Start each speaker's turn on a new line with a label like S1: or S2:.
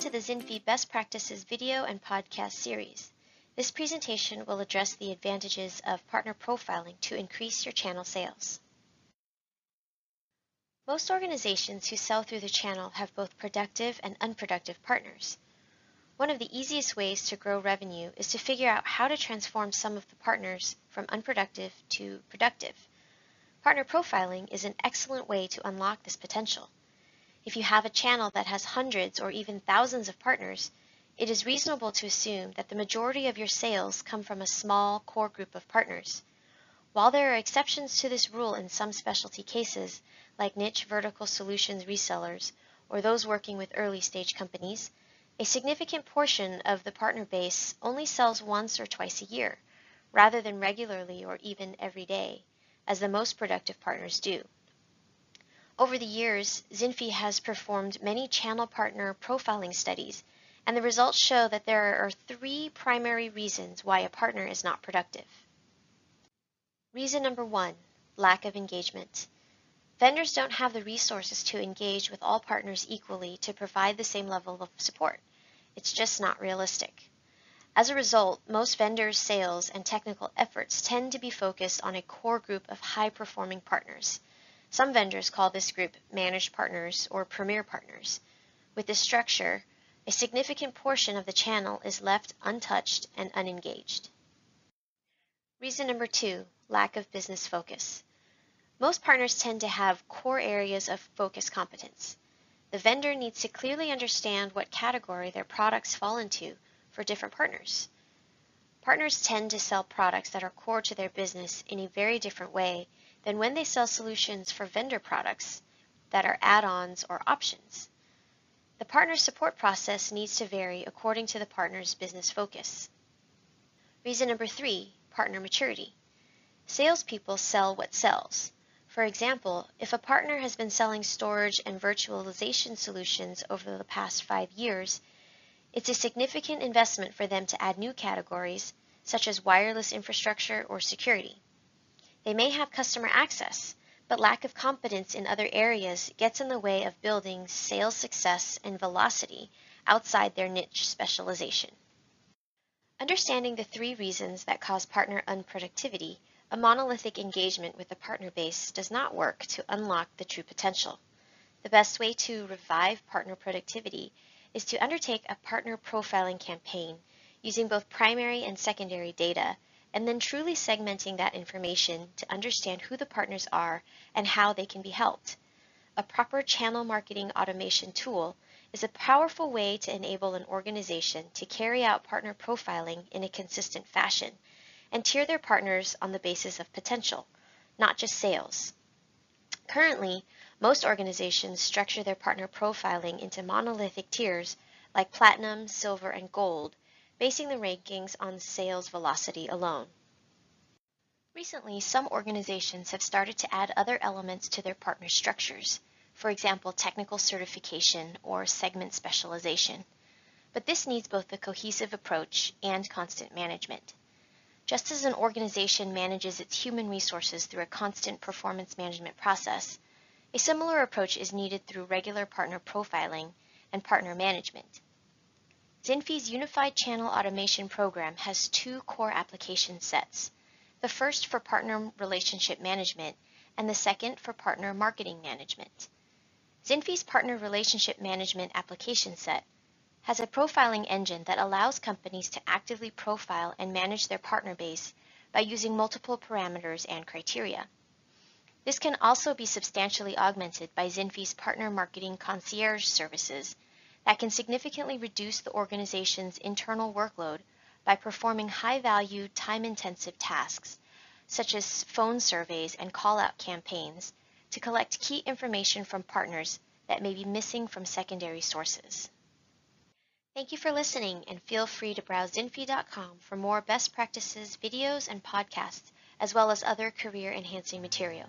S1: Zinfi Best Practices video and podcast series. This presentation will address the advantages of partner profiling to increase your channel sales. Most organizations who sell through the channel have both productive and unproductive partners. One of the easiest ways to grow revenue is to figure out how to transform some of the partners from unproductive to productive. Partner profiling is an excellent way to unlock this potential. If you have a channel that has hundreds or even thousands of partners, it is reasonable to assume that the majority of your sales come from a small core group of partners. While there are exceptions to this rule in some specialty cases, like niche vertical solutions resellers or those working with early stage companies, a significant portion of the partner base only sells once or twice a year, rather than regularly or even every day, as the most productive partners do. Over the years, Zinfi has performed many channel partner profiling studies, and the results show that there are three primary reasons why a partner is not productive. Reason number one, lack of engagement. Vendors don't have the resources to engage with all partners equally to provide the same level of support. It's just not realistic. As a result, most vendors' sales and technical efforts tend to be focused on a core group of high performing partners some vendors call this group managed partners or premier partners. With this structure, a significant portion of the channel is left untouched and unengaged. Reason number two, lack of business focus. Most partners tend to have core areas of focus competence. The vendor needs to clearly understand what category their products fall into for different partners. Partners tend to sell products that are core to their business in a very different way than when they sell solutions for vendor products that are add-ons or options. The partner support process needs to vary according to the partner's business focus. Reason number three, partner maturity. Salespeople sell what sells. For example, if a partner has been selling storage and virtualization solutions over the past five years, it's a significant investment for them to add new categories, such as wireless infrastructure or security. They may have customer access, but lack of competence in other areas gets in the way of building sales success and velocity outside their niche specialization. Understanding the three reasons that cause partner unproductivity, a monolithic engagement with the partner base does not work to unlock the true potential. The best way to revive partner productivity is to undertake a partner profiling campaign using both primary and secondary data and then truly segmenting that information to understand who the partners are and how they can be helped. A proper channel marketing automation tool is a powerful way to enable an organization to carry out partner profiling in a consistent fashion and tier their partners on the basis of potential, not just sales. Currently, most organizations structure their partner profiling into monolithic tiers like platinum, silver, and gold basing the rankings on sales velocity alone. Recently, some organizations have started to add other elements to their partner structures, for example, technical certification or segment specialization. But this needs both a cohesive approach and constant management. Just as an organization manages its human resources through a constant performance management process, a similar approach is needed through regular partner profiling and partner management. Zinfi's Unified Channel Automation program has two core application sets, the first for partner relationship management and the second for partner marketing management. Zinfi's Partner Relationship Management application set has a profiling engine that allows companies to actively profile and manage their partner base by using multiple parameters and criteria. This can also be substantially augmented by Zinfi's Partner Marketing Concierge services that can significantly reduce the organization's internal workload by performing high-value, time-intensive tasks, such as phone surveys and call-out campaigns, to collect key information from partners that may be missing from secondary sources. Thank you for listening and feel free to browse Zinfi.com for more best practices videos and podcasts, as well as other career enhancing material.